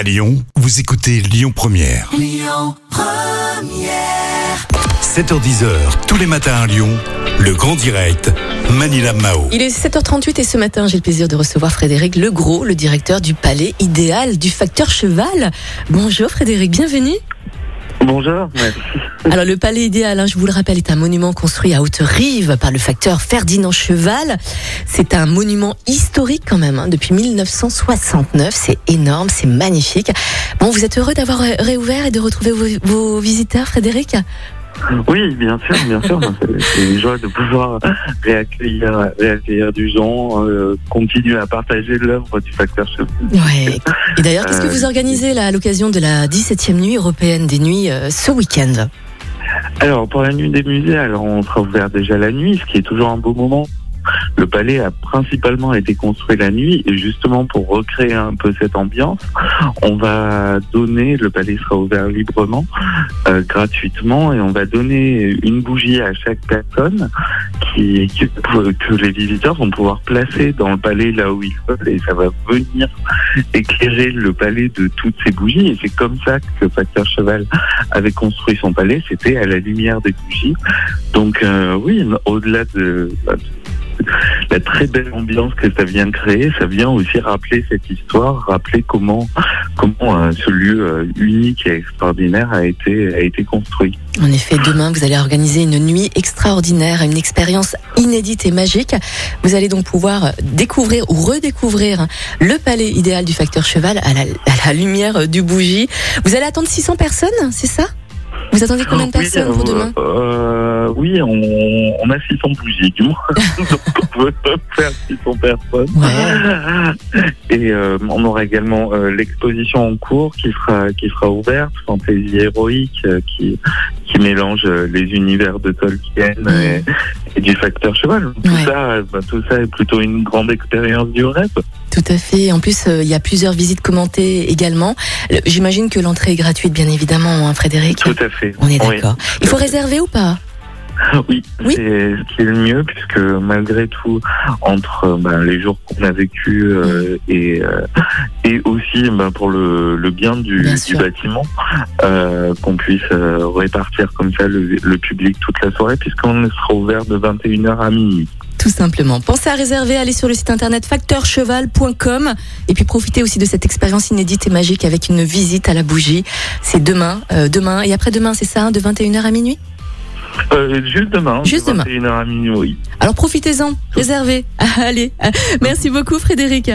À Lyon, vous écoutez Lyon Première. 7h10h, tous les matins à Lyon, le grand direct, Manila Mao. Il est 7h38 et ce matin, j'ai le plaisir de recevoir Frédéric Legros, le directeur du Palais Idéal du Facteur Cheval. Bonjour Frédéric, bienvenue. Bonjour. Alors le Palais Idéal, hein, je vous le rappelle, est un monument construit à Haute-Rive par le facteur Ferdinand Cheval. C'est un monument historique quand même, hein, depuis 1969. C'est énorme, c'est magnifique. Bon, vous êtes heureux d'avoir ré- réouvert et de retrouver vos visiteurs, Frédéric? Oui, bien sûr, bien sûr. C'est- une joie de pouvoir réaccueillir, réaccueillir du gens, euh, continuer à partager l'œuvre du facteur cheval. Ouais. Et d'ailleurs, qu'est-ce que Euh, vous organisez là à l'occasion de la 17e nuit européenne des nuits euh, ce week-end? Alors, pour la nuit des musées, alors on sera ouvert déjà la nuit, ce qui est toujours un beau moment. Le palais a principalement été construit la nuit et justement pour recréer un peu cette ambiance, on va donner, le palais sera ouvert librement, euh, gratuitement et on va donner une bougie à chaque personne qui, que les visiteurs vont pouvoir placer dans le palais là où ils veulent et ça va venir éclairer le palais de toutes ces bougies et c'est comme ça que Facteur Cheval avait construit son palais, c'était à la lumière des bougies. Donc euh, oui, au-delà de, bah, de la très belle ambiance que ça vient créer, ça vient aussi rappeler cette histoire, rappeler comment comment euh, ce lieu euh, unique et extraordinaire a été a été construit. En effet, demain, vous allez organiser une nuit extraordinaire, une expérience inédite et magique. Vous allez donc pouvoir découvrir ou redécouvrir le palais idéal du facteur cheval à la, à la lumière du bougie. Vous allez attendre 600 personnes, c'est ça? Vous attendez combien de Oui, personnes pour euh, demain? euh, Oui, on, on a 600 bougies du moins, donc on peut faire 600 personnes. Et euh, on aura également euh, l'exposition en cours qui sera qui sera ouverte, fantaisie héroïque, euh, qui qui mélange les univers de Tolkien et, et du facteur cheval. Tout Ouais. ça, bah, tout ça est plutôt une grande expérience du rêve. Tout à fait. En plus, il y a plusieurs visites commentées également. Le- J'imagine que l'entrée est gratuite, bien évidemment, hein, Frédéric. Tout à fait. On est Oui. d'accord. Il faut réserver ou pas? Oui, Oui. c'est ce qui est le mieux puisque malgré tout, entre euh, ben, les jours qu'on a vécu euh, et euh, et aussi ben, pour le, le bien du, Bien du sûr. bâtiment, euh, qu'on puisse répartir comme ça le, le public toute la soirée puisqu'on sera ouvert de 21h à minuit. Tout simplement. Pensez à réserver, allez sur le site internet facteurcheval.com et puis profitez aussi de cette expérience inédite et magique avec une visite à la bougie. C'est demain, demain et après-demain, c'est ça, hein, de 21h à minuit? Euh, juste demain, Juste de demain. 21h à minuit, oui. Alors profitez-en, réservez. allez, merci beaucoup Frédéric.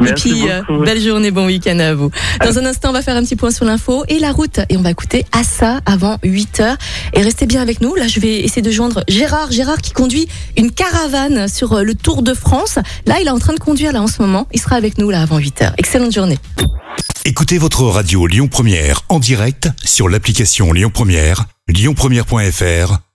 Merci et puis, euh, beaucoup. belle journée, bon week-end à vous. Dans un instant, on va faire un petit point sur l'info et la route. Et on va écouter Assa avant 8 heures. Et restez bien avec nous. Là, je vais essayer de joindre Gérard. Gérard qui conduit une caravane sur euh, le Tour de France. Là, il est en train de conduire là en ce moment. Il sera avec nous là avant 8 heures. Excellente journée. Écoutez votre radio Lyon Première en direct sur l'application Lyon Première, lyonpremière.fr